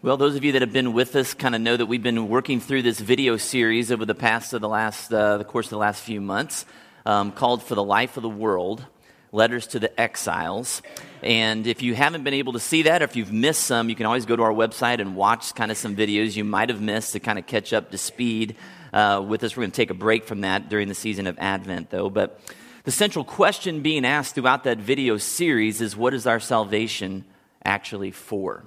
Well, those of you that have been with us kind of know that we've been working through this video series over the past of the last uh, the course of the last few months, um, called "For the Life of the World: Letters to the Exiles." And if you haven't been able to see that, or if you've missed some, you can always go to our website and watch kind of some videos you might have missed to kind of catch up to speed uh, with us. We're going to take a break from that during the season of Advent, though. But the central question being asked throughout that video series is, "What is our salvation actually for?"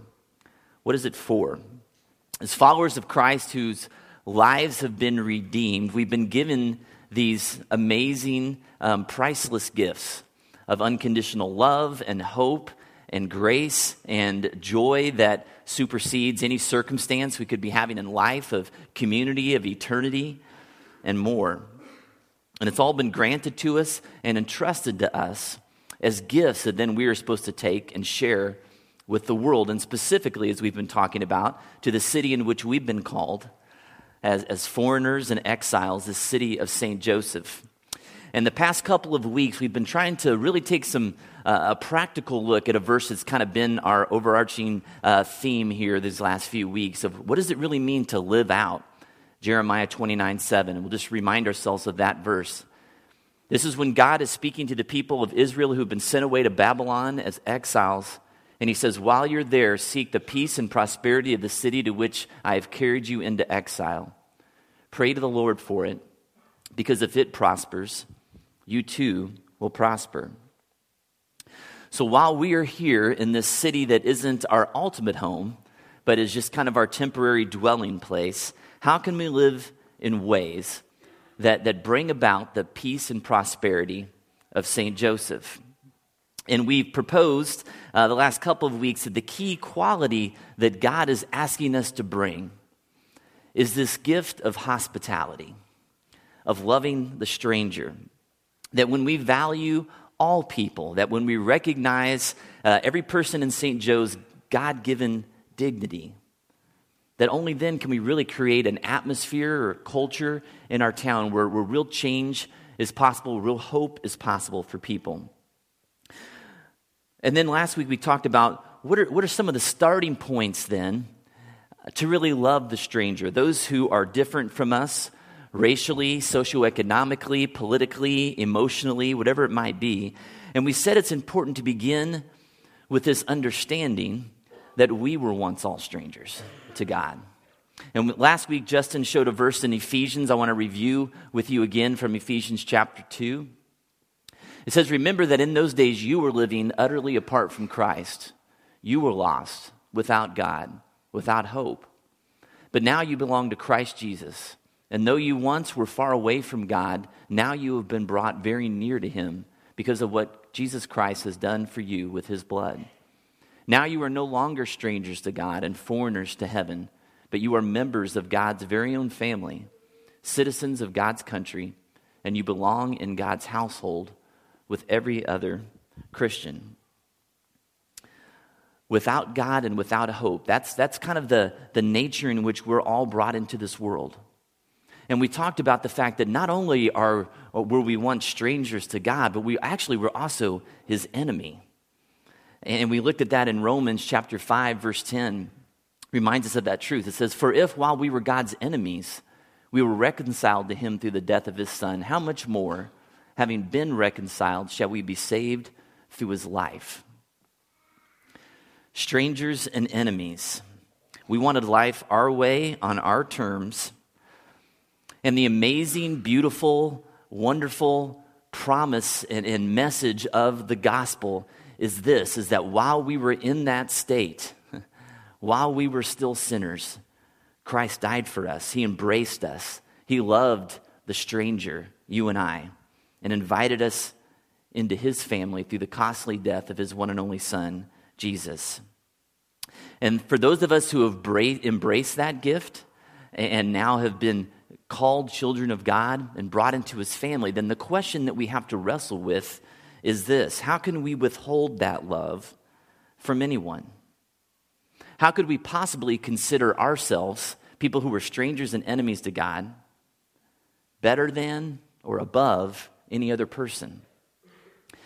What is it for? As followers of Christ whose lives have been redeemed, we've been given these amazing, um, priceless gifts of unconditional love and hope and grace and joy that supersedes any circumstance we could be having in life, of community, of eternity, and more. And it's all been granted to us and entrusted to us as gifts that then we are supposed to take and share with the world, and specifically, as we've been talking about, to the city in which we've been called as, as foreigners and exiles, the city of St. Joseph. In the past couple of weeks, we've been trying to really take some uh, a practical look at a verse that's kind of been our overarching uh, theme here these last few weeks of what does it really mean to live out Jeremiah 29 7. And we'll just remind ourselves of that verse. This is when God is speaking to the people of Israel who've been sent away to Babylon as exiles. And he says, While you're there, seek the peace and prosperity of the city to which I have carried you into exile. Pray to the Lord for it, because if it prospers, you too will prosper. So while we are here in this city that isn't our ultimate home, but is just kind of our temporary dwelling place, how can we live in ways that, that bring about the peace and prosperity of St. Joseph? And we've proposed uh, the last couple of weeks that the key quality that God is asking us to bring is this gift of hospitality, of loving the stranger. That when we value all people, that when we recognize uh, every person in St. Joe's God given dignity, that only then can we really create an atmosphere or culture in our town where, where real change is possible, real hope is possible for people. And then last week we talked about what are, what are some of the starting points then to really love the stranger, those who are different from us racially, socioeconomically, politically, emotionally, whatever it might be. And we said it's important to begin with this understanding that we were once all strangers to God. And last week, Justin showed a verse in Ephesians. I want to review with you again from Ephesians chapter 2. It says, Remember that in those days you were living utterly apart from Christ. You were lost, without God, without hope. But now you belong to Christ Jesus. And though you once were far away from God, now you have been brought very near to Him because of what Jesus Christ has done for you with His blood. Now you are no longer strangers to God and foreigners to heaven, but you are members of God's very own family, citizens of God's country, and you belong in God's household with every other Christian. Without God and without hope. That's, that's kind of the, the nature in which we're all brought into this world. And we talked about the fact that not only are, were we once strangers to God, but we actually were also his enemy. And we looked at that in Romans chapter 5, verse 10, reminds us of that truth. It says, For if while we were God's enemies, we were reconciled to him through the death of his son, how much more? Having been reconciled, shall we be saved through his life. Strangers and enemies. We wanted life our way, on our terms. And the amazing, beautiful, wonderful promise and, and message of the gospel is this is that while we were in that state, while we were still sinners, Christ died for us. He embraced us. He loved the stranger, you and I and invited us into his family through the costly death of his one and only son, Jesus. And for those of us who have embraced that gift and now have been called children of God and brought into his family, then the question that we have to wrestle with is this How can we withhold that love from anyone? How could we possibly consider ourselves, people who were strangers and enemies to God, better than or above any other person.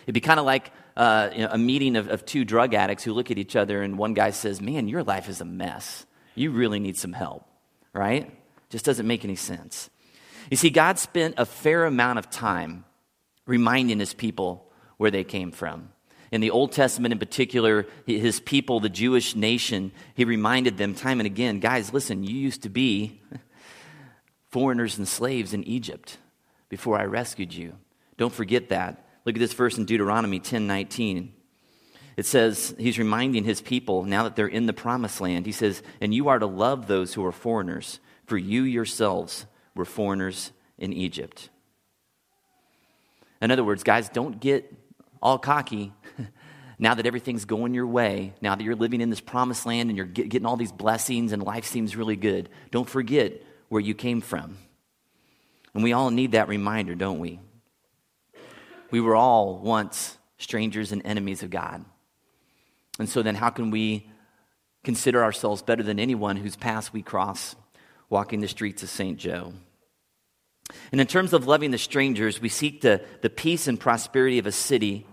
It'd be kind of like uh, you know, a meeting of, of two drug addicts who look at each other, and one guy says, Man, your life is a mess. you really need some help, right? Just doesn't make any sense. You see, God spent a fair amount of time reminding his people where they came from. In the Old Testament, in particular, his people, the Jewish nation, he reminded them time and again guys, listen, you used to be foreigners and slaves in Egypt before I rescued you. Don't forget that. Look at this verse in Deuteronomy 10 19. It says, he's reminding his people now that they're in the promised land, he says, And you are to love those who are foreigners, for you yourselves were foreigners in Egypt. In other words, guys, don't get all cocky now that everything's going your way, now that you're living in this promised land and you're getting all these blessings and life seems really good. Don't forget where you came from. And we all need that reminder, don't we? We were all once strangers and enemies of God. And so then, how can we consider ourselves better than anyone whose path we cross walking the streets of St. Joe? And in terms of loving the strangers, we seek the, the peace and prosperity of a city.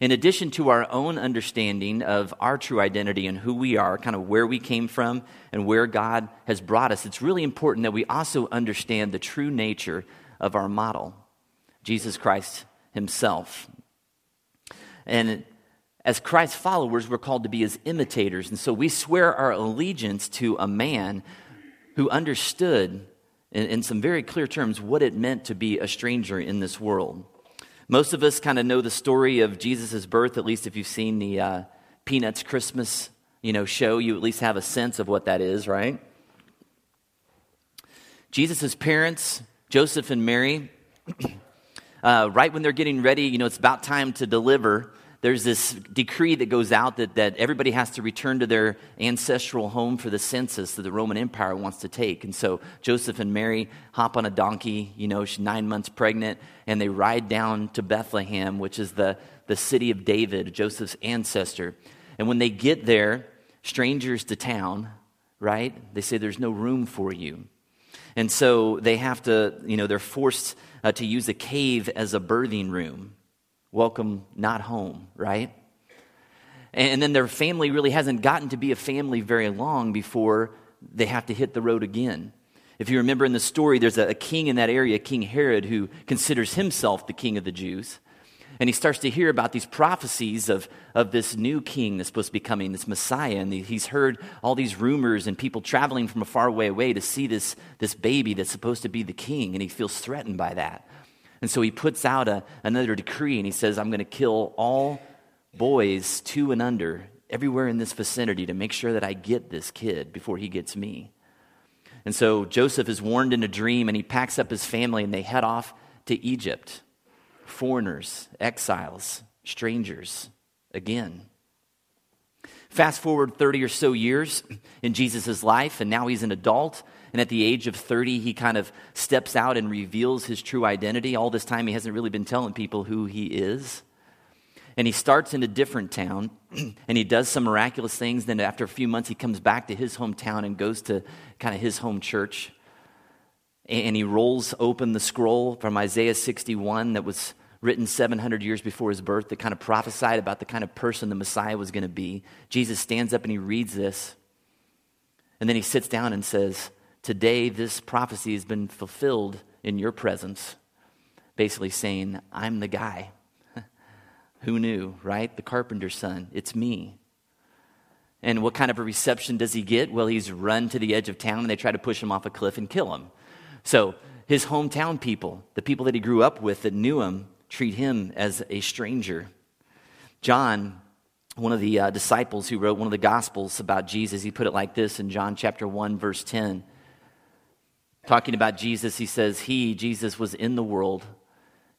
In addition to our own understanding of our true identity and who we are, kind of where we came from and where God has brought us, it's really important that we also understand the true nature of our model, Jesus Christ Himself. And as Christ's followers, we're called to be His imitators. And so we swear our allegiance to a man who understood in, in some very clear terms what it meant to be a stranger in this world. Most of us kind of know the story of Jesus' birth, at least if you've seen the uh, Peanuts Christmas you know, show, you at least have a sense of what that is, right? Jesus' parents, Joseph and Mary, uh, right when they're getting ready, you know, it's about time to deliver there's this decree that goes out that, that everybody has to return to their ancestral home for the census that the Roman Empire wants to take. And so Joseph and Mary hop on a donkey, you know, she's nine months pregnant, and they ride down to Bethlehem, which is the, the city of David, Joseph's ancestor. And when they get there, strangers to town, right? They say there's no room for you. And so they have to, you know, they're forced uh, to use a cave as a birthing room welcome not home, right? And then their family really hasn't gotten to be a family very long before they have to hit the road again. If you remember in the story, there's a, king in that area, King Herod, who considers himself the king of the Jews. And he starts to hear about these prophecies of, of this new king that's supposed to be coming, this Messiah. And he's heard all these rumors and people traveling from a far away away to see this, this baby that's supposed to be the king. And he feels threatened by that. And so he puts out a, another decree and he says, I'm going to kill all boys two and under everywhere in this vicinity to make sure that I get this kid before he gets me. And so Joseph is warned in a dream and he packs up his family and they head off to Egypt. Foreigners, exiles, strangers, again. Fast forward 30 or so years in Jesus' life, and now he's an adult and at the age of 30, he kind of steps out and reveals his true identity. All this time, he hasn't really been telling people who he is. And he starts in a different town and he does some miraculous things. Then, after a few months, he comes back to his hometown and goes to kind of his home church. And he rolls open the scroll from Isaiah 61 that was written 700 years before his birth that kind of prophesied about the kind of person the Messiah was going to be. Jesus stands up and he reads this. And then he sits down and says, Today, this prophecy has been fulfilled in your presence, basically saying, I'm the guy. Who knew, right? The carpenter's son. It's me. And what kind of a reception does he get? Well, he's run to the edge of town and they try to push him off a cliff and kill him. So, his hometown people, the people that he grew up with that knew him, treat him as a stranger. John, one of the uh, disciples who wrote one of the Gospels about Jesus, he put it like this in John chapter 1, verse 10. Talking about Jesus, he says, He, Jesus, was in the world,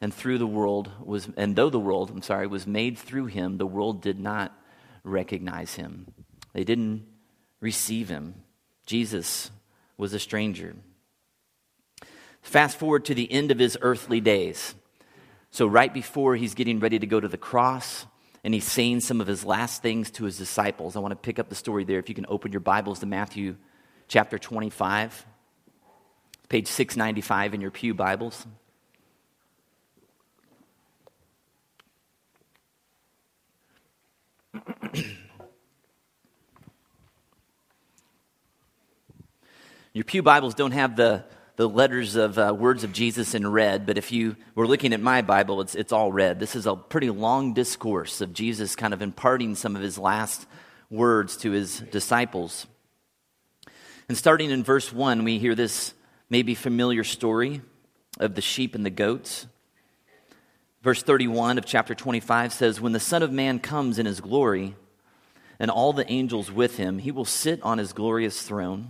and through the world was, and though the world, I'm sorry, was made through him, the world did not recognize him. They didn't receive him. Jesus was a stranger. Fast forward to the end of his earthly days. So, right before he's getting ready to go to the cross, and he's saying some of his last things to his disciples. I want to pick up the story there. If you can open your Bibles to Matthew chapter 25 page 695 in your Pew Bibles. Your Pew Bibles don't have the, the letters of uh, words of Jesus in red, but if you were looking at my Bible, it's, it's all red. This is a pretty long discourse of Jesus kind of imparting some of his last words to his disciples. And starting in verse 1, we hear this maybe familiar story of the sheep and the goats. Verse 31 of chapter 25 says, When the Son of Man comes in his glory, and all the angels with him, he will sit on his glorious throne.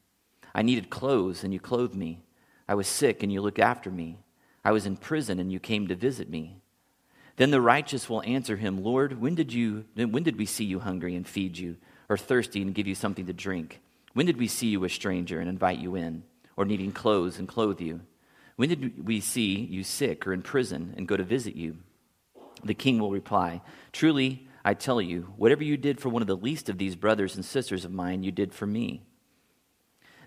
I needed clothes, and you clothed me. I was sick, and you looked after me. I was in prison, and you came to visit me. Then the righteous will answer him, Lord, when did, you, when did we see you hungry and feed you, or thirsty and give you something to drink? When did we see you a stranger and invite you in, or needing clothes and clothe you? When did we see you sick or in prison and go to visit you? The king will reply, Truly, I tell you, whatever you did for one of the least of these brothers and sisters of mine, you did for me.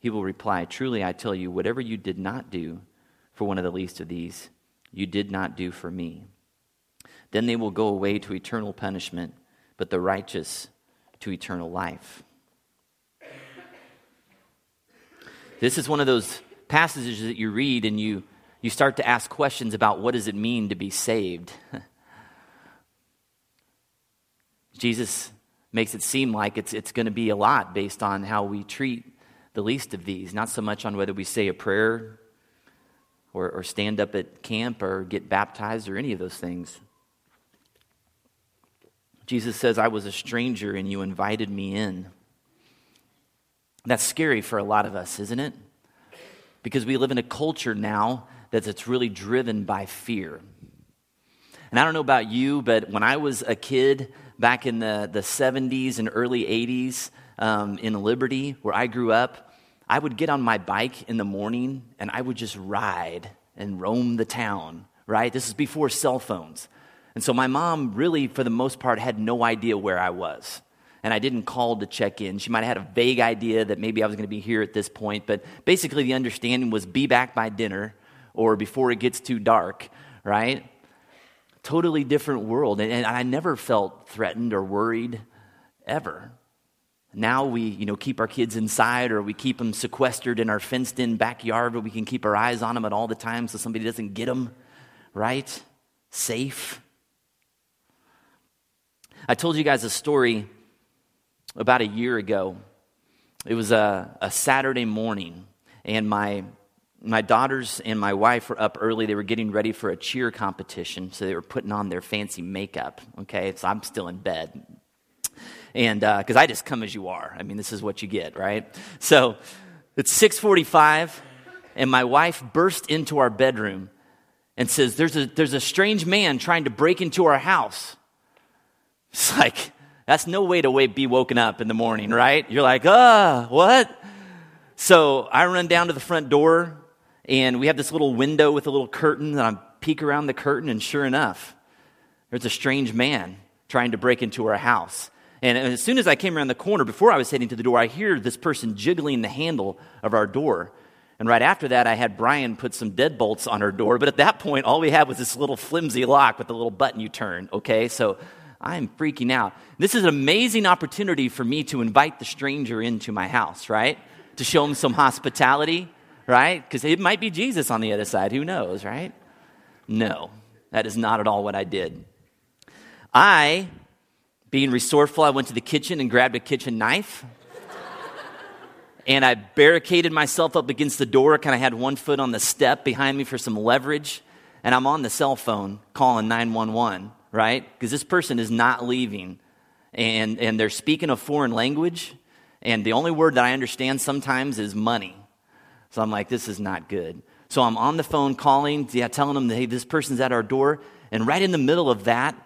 He will reply, Truly I tell you, whatever you did not do for one of the least of these, you did not do for me. Then they will go away to eternal punishment, but the righteous to eternal life. This is one of those passages that you read and you, you start to ask questions about what does it mean to be saved? Jesus makes it seem like it's, it's going to be a lot based on how we treat the least of these, not so much on whether we say a prayer or, or stand up at camp or get baptized or any of those things. Jesus says, I was a stranger and you invited me in. That's scary for a lot of us, isn't it? Because we live in a culture now that's really driven by fear. And I don't know about you, but when I was a kid back in the, the 70s and early 80s um, in Liberty, where I grew up, I would get on my bike in the morning and I would just ride and roam the town, right? This is before cell phones. And so my mom really, for the most part, had no idea where I was. And I didn't call to check in. She might have had a vague idea that maybe I was going to be here at this point, but basically the understanding was be back by dinner or before it gets too dark, right? totally different world. And, and I never felt threatened or worried ever. Now we, you know, keep our kids inside or we keep them sequestered in our fenced in backyard where we can keep our eyes on them at all the time so somebody doesn't get them, right? Safe. I told you guys a story about a year ago. It was a, a Saturday morning, and my my daughters and my wife were up early. They were getting ready for a cheer competition, so they were putting on their fancy makeup. Okay, so I'm still in bed, and because uh, I just come as you are. I mean, this is what you get, right? So it's 6:45, and my wife burst into our bedroom and says, "There's a there's a strange man trying to break into our house." It's like that's no way to be woken up in the morning, right? You're like, "Ah, what?" So I run down to the front door and we have this little window with a little curtain, and I peek around the curtain, and sure enough, there's a strange man trying to break into our house. And as soon as I came around the corner, before I was heading to the door, I hear this person jiggling the handle of our door. And right after that, I had Brian put some deadbolts on our door. But at that point, all we had was this little flimsy lock with a little button you turn, okay? So I'm freaking out. This is an amazing opportunity for me to invite the stranger into my house, right? To show him some hospitality right? Because it might be Jesus on the other side. Who knows, right? No, that is not at all what I did. I, being resourceful, I went to the kitchen and grabbed a kitchen knife. and I barricaded myself up against the door, kind of had one foot on the step behind me for some leverage, and I'm on the cell phone calling 911, right? Because this person is not leaving, and, and they're speaking a foreign language, and the only word that I understand sometimes is money. So I'm like, this is not good. So I'm on the phone calling, yeah, telling them, hey, this person's at our door. And right in the middle of that,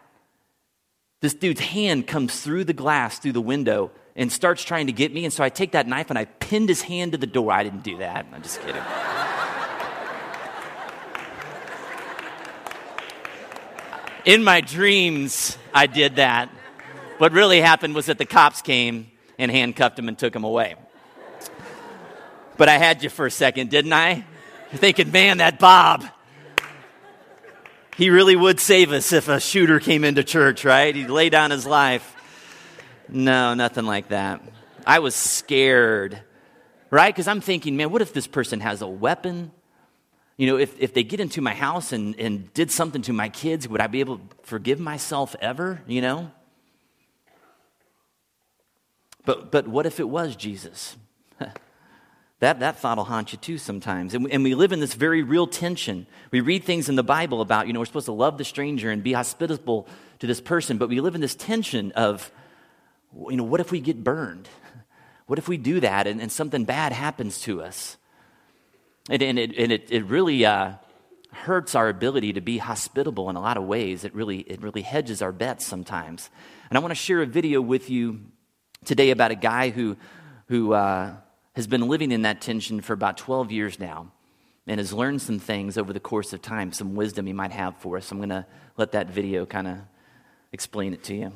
this dude's hand comes through the glass, through the window, and starts trying to get me. And so I take that knife and I pinned his hand to the door. I didn't do that. I'm just kidding. in my dreams, I did that. What really happened was that the cops came and handcuffed him and took him away. But I had you for a second, didn't I? You're thinking, man, that Bob, he really would save us if a shooter came into church, right? He'd lay down his life. No, nothing like that. I was scared, right? Because I'm thinking, man, what if this person has a weapon? You know, if, if they get into my house and, and did something to my kids, would I be able to forgive myself ever? You know? But, but what if it was Jesus? That, that thought will haunt you too sometimes. And, and we live in this very real tension. We read things in the Bible about, you know, we're supposed to love the stranger and be hospitable to this person, but we live in this tension of, you know, what if we get burned? What if we do that and, and something bad happens to us? And, and, it, and it, it really uh, hurts our ability to be hospitable in a lot of ways. It really, it really hedges our bets sometimes. And I want to share a video with you today about a guy who, who uh, has been living in that tension for about 12 years now and has learned some things over the course of time, some wisdom he might have for us. I'm going to let that video kind of explain it to you.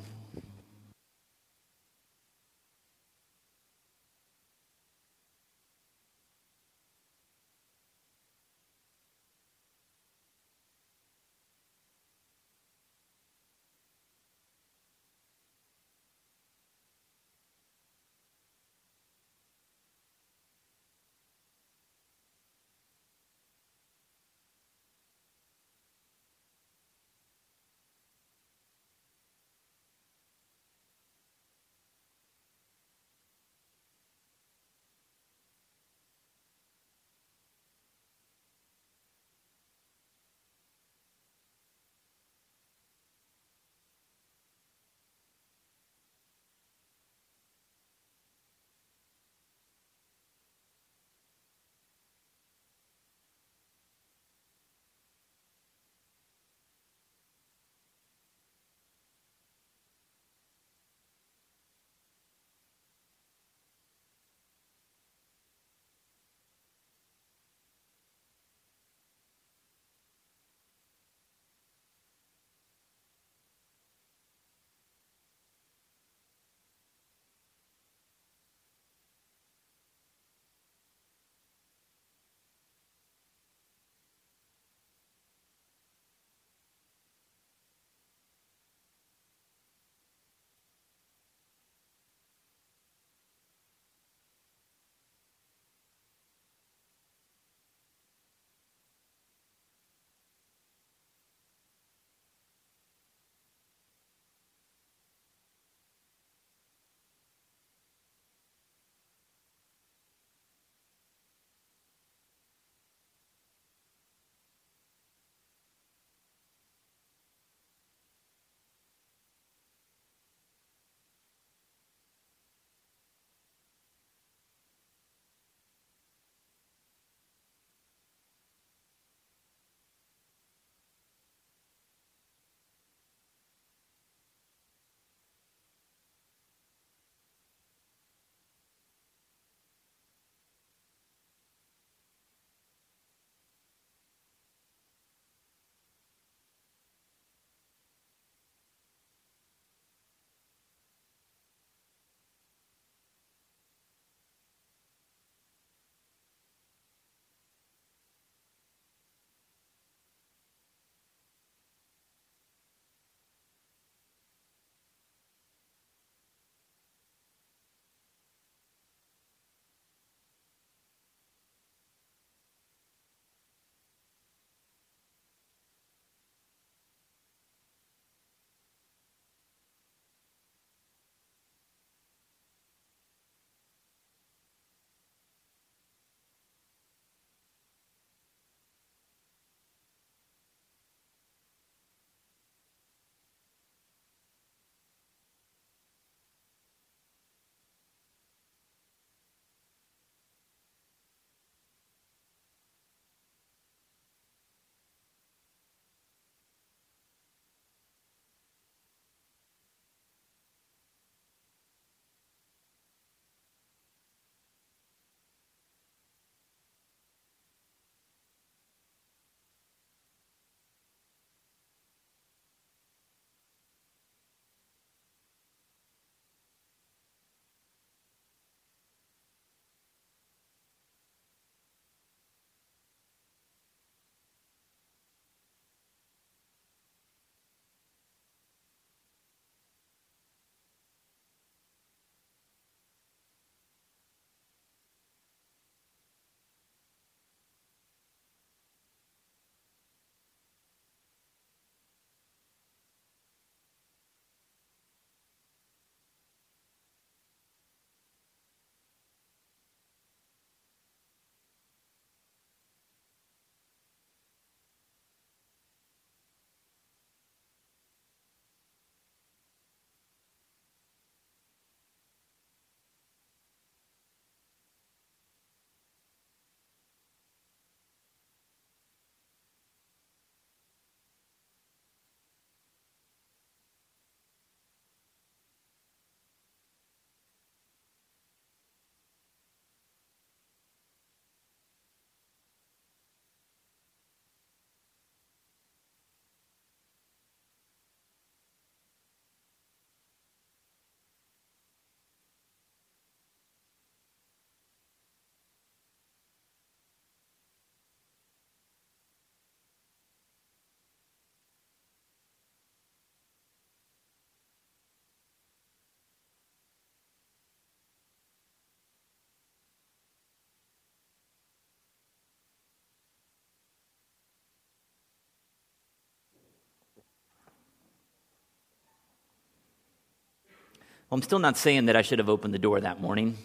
Well, I'm still not saying that I should have opened the door that morning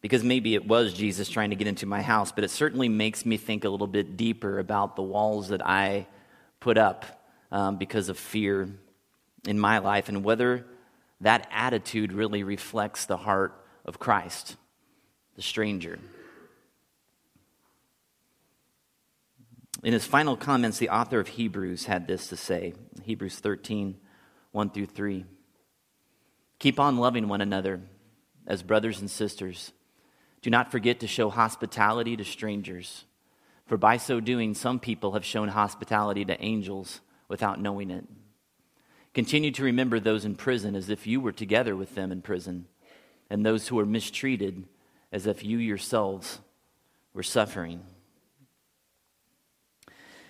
because maybe it was Jesus trying to get into my house, but it certainly makes me think a little bit deeper about the walls that I put up um, because of fear in my life and whether that attitude really reflects the heart of Christ, the stranger. In his final comments, the author of Hebrews had this to say Hebrews 13, 1 through 3. Keep on loving one another as brothers and sisters. Do not forget to show hospitality to strangers, for by so doing, some people have shown hospitality to angels without knowing it. Continue to remember those in prison as if you were together with them in prison, and those who are mistreated as if you yourselves were suffering.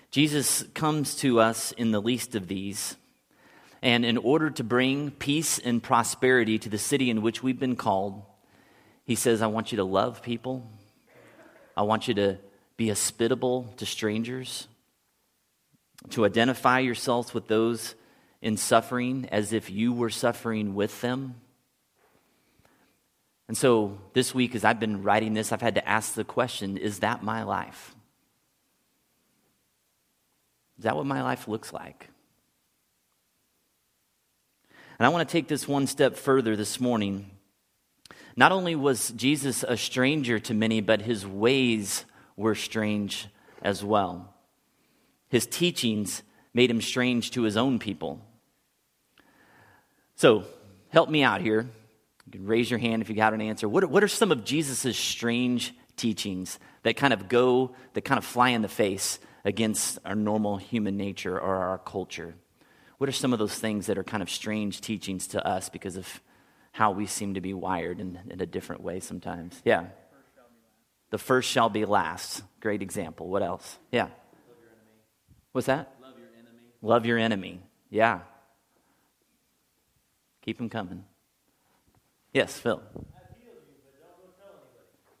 Jesus comes to us in the least of these. And in order to bring peace and prosperity to the city in which we've been called, he says, I want you to love people. I want you to be hospitable to strangers, to identify yourselves with those in suffering as if you were suffering with them. And so this week, as I've been writing this, I've had to ask the question is that my life? Is that what my life looks like? And I want to take this one step further this morning. Not only was Jesus a stranger to many, but his ways were strange as well. His teachings made him strange to his own people. So, help me out here. You can raise your hand if you got an answer. What are, what are some of Jesus' strange teachings that kind of go, that kind of fly in the face against our normal human nature or our culture? What are some of those things that are kind of strange teachings to us because of how we seem to be wired in, in a different way sometimes? Yeah. The first shall be last. Great example. What else? Yeah. What's that? Love your enemy. Love your enemy. Yeah. Keep them coming. Yes, Phil.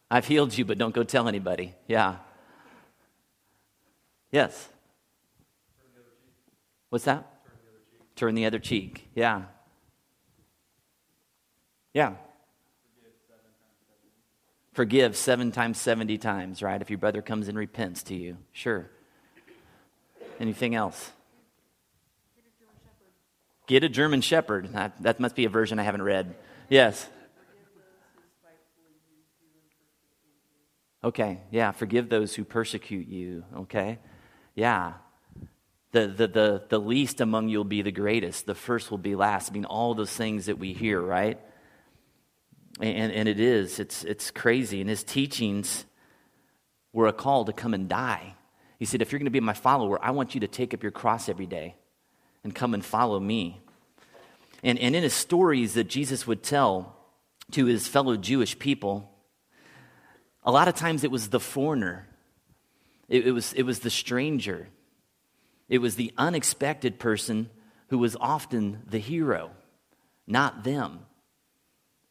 I've healed you, but don't go tell anybody. Yeah. Yes. What's that? Turn the other cheek. Yeah. Yeah. Forgive seven times, 70 times, right? If your brother comes and repents to you. Sure. Anything else? Get a German shepherd. That, that must be a version I haven't read. Yes. Okay, yeah, forgive those who persecute you, okay? Yeah. The, the, the, the least among you will be the greatest. The first will be last. I mean, all those things that we hear, right? And, and it is. It's, it's crazy. And his teachings were a call to come and die. He said, if you're going to be my follower, I want you to take up your cross every day and come and follow me. And, and in his stories that Jesus would tell to his fellow Jewish people, a lot of times it was the foreigner, it, it, was, it was the stranger, it was the unexpected person who was often the hero, not them.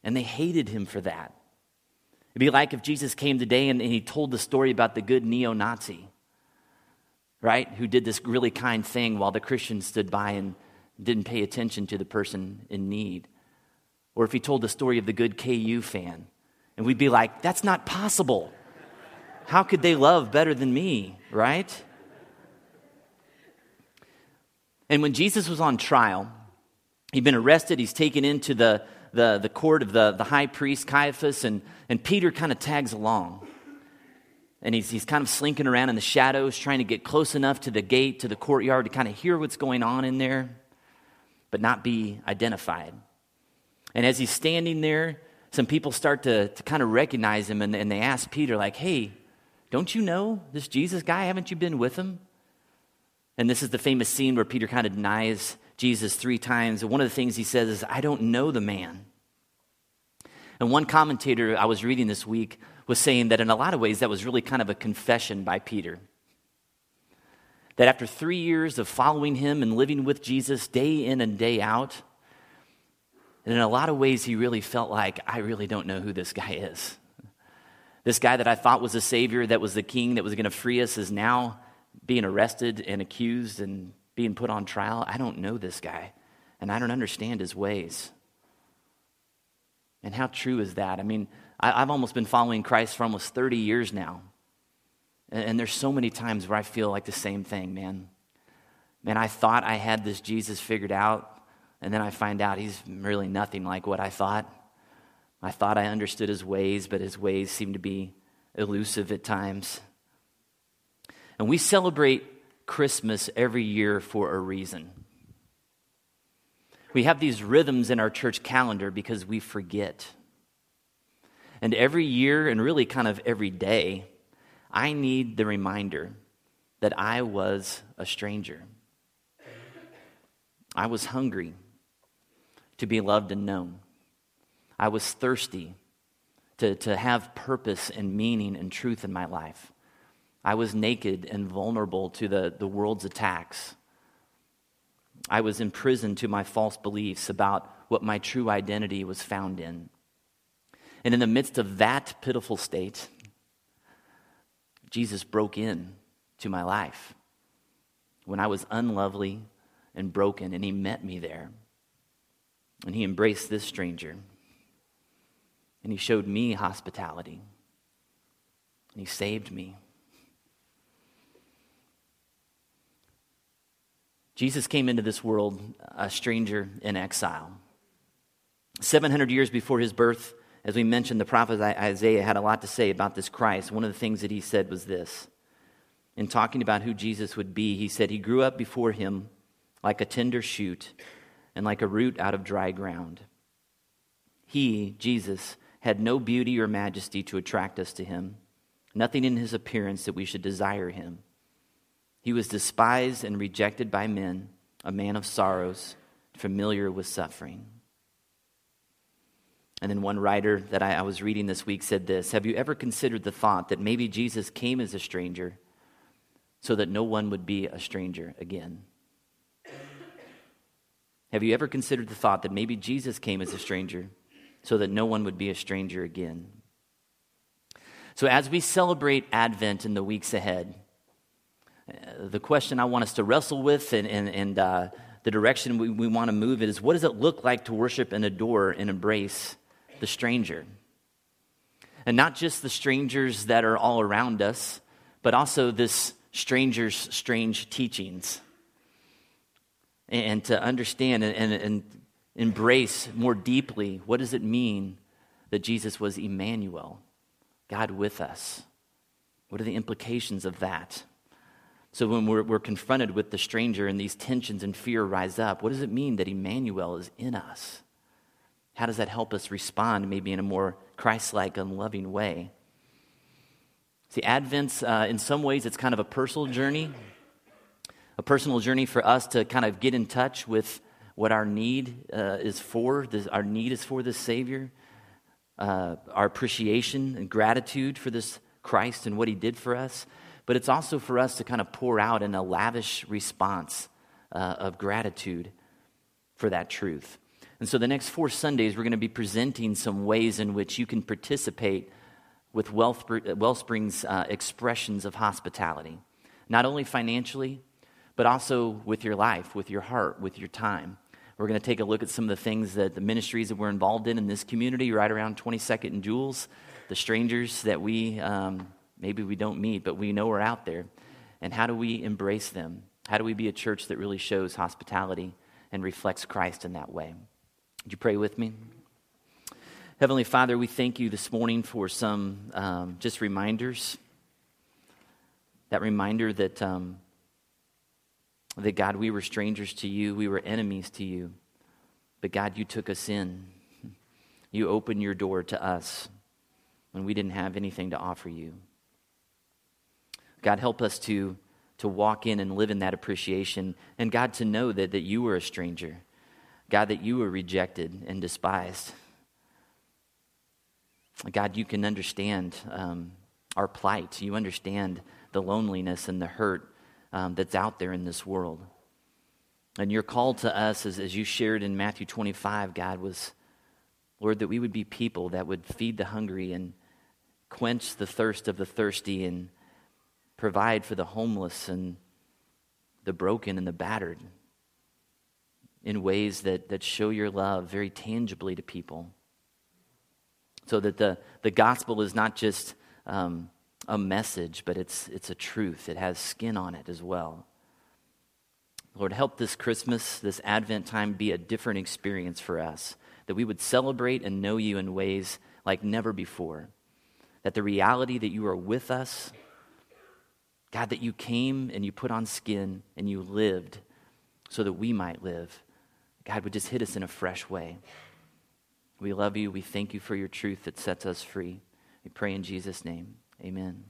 And they hated him for that. It'd be like if Jesus came today and, and he told the story about the good neo Nazi, right? Who did this really kind thing while the Christians stood by and didn't pay attention to the person in need. Or if he told the story of the good KU fan, and we'd be like, that's not possible. How could they love better than me, right? And when Jesus was on trial, he'd been arrested, he's taken into the, the, the court of the, the high priest Caiaphas, and, and Peter kind of tags along. And he's, he's kind of slinking around in the shadows, trying to get close enough to the gate, to the courtyard, to kind of hear what's going on in there, but not be identified. And as he's standing there, some people start to, to kind of recognize him, and, and they ask Peter, like, hey, don't you know this Jesus guy? Haven't you been with him? And this is the famous scene where Peter kind of denies Jesus three times. And one of the things he says is, I don't know the man. And one commentator I was reading this week was saying that in a lot of ways that was really kind of a confession by Peter. That after three years of following him and living with Jesus day in and day out, and in a lot of ways he really felt like, I really don't know who this guy is. This guy that I thought was a savior, that was the king that was going to free us, is now being arrested and accused and being put on trial. I don't know this guy, and I don't understand his ways. And how true is that? I mean, I, have almost been following Christ for almost 30 years now. And, and there's so many times where I feel like the same thing, man. Man, I thought I had this Jesus figured out, and then I find out he's really nothing like what I thought. I thought I understood his ways, but his ways seem to be elusive at times. And we celebrate Christmas every year for a reason. We have these rhythms in our church calendar because we forget. And every year, and really kind of every day, I need the reminder that I was a stranger. I was hungry to be loved and known. I was thirsty to, to have purpose and meaning and truth in my life. I was naked and vulnerable to the, the world's attacks. I was imprisoned to my false beliefs about what my true identity was found in. And in the midst of that pitiful state, Jesus broke in to my life when I was unlovely and broken, and he met me there. And he embraced this stranger. And he showed me hospitality. And he saved me. Jesus came into this world a stranger in exile. 700 years before his birth, as we mentioned, the prophet Isaiah had a lot to say about this Christ. One of the things that he said was this. In talking about who Jesus would be, he said, He grew up before him like a tender shoot and like a root out of dry ground. He, Jesus, had no beauty or majesty to attract us to him, nothing in his appearance that we should desire him. He was despised and rejected by men, a man of sorrows, familiar with suffering. And then one writer that I, I, was reading this week said this Have you ever considered the thought that maybe Jesus came as a stranger so that no one would be a stranger again? Have you ever considered the thought that maybe Jesus came as a stranger so that no one would be a stranger again? So, as we celebrate Advent in the weeks ahead, the question I want us to wrestle with and, and, and uh, the direction we, we want to move it is what does it look like to worship and adore and embrace the stranger? And not just the strangers that are all around us, but also this stranger's strange teachings. And, and to understand and, and, and embrace more deeply what does it mean that Jesus was Emmanuel, God with us? What are the implications of that? So when we're, we're confronted with the stranger and these tensions and fear rise up, what does it mean that Emmanuel is in us? How does that help us respond maybe in a more Christ like and loving way? See, Advent's, uh, in some ways, it's kind of a personal journey, a personal journey for us to kind of get in touch with what our need uh, is for. This, our need is for this Savior, uh, our appreciation and gratitude for this Christ and what He did for us but it's also for us to kind of pour out in a lavish response uh, of gratitude for that truth. And so the next four Sundays, we're going to be presenting some ways in which you can participate with Wellspring's uh, expressions of hospitality, not only financially, but also with your life, with your heart, with your time. We're going to take a look at some of the things that the ministries that we're involved in in this community, right around 22nd and Jules, the strangers that we um, Maybe we don't meet, but we know we're out there. And how do we embrace them? How do we be a church that really shows hospitality and reflects Christ in that way? Would you pray with me? Heavenly Father, we thank you this morning for some um, just reminders. That reminder that, um, that God, we were strangers to you, we were enemies to you, but God, you took us in. You opened your door to us when we didn't have anything to offer you. God, help us to, to walk in and live in that appreciation. And God, to know that, that you were a stranger. God, that you were rejected and despised. God, you can understand um, our plight. You understand the loneliness and the hurt um, that's out there in this world. And your call to us, as, as you shared in Matthew 25, God, was, Lord, that we would be people that would feed the hungry and quench the thirst of the thirsty and provide for the homeless and the broken and the battered in ways that, that show your love very tangibly to people. so that the, the gospel is not just um, a message, but it's, it's a truth. It has skin on it as well. Lord, help this Christmas, this Advent time be a different experience for us, that we would celebrate and know you in ways like never before. That the reality that you are with us, God, that you came and you put on skin and you lived so that we might live, God, would just hit us in a fresh way. We love you. We thank you for your truth that sets us free. We pray in Jesus' name. Amen.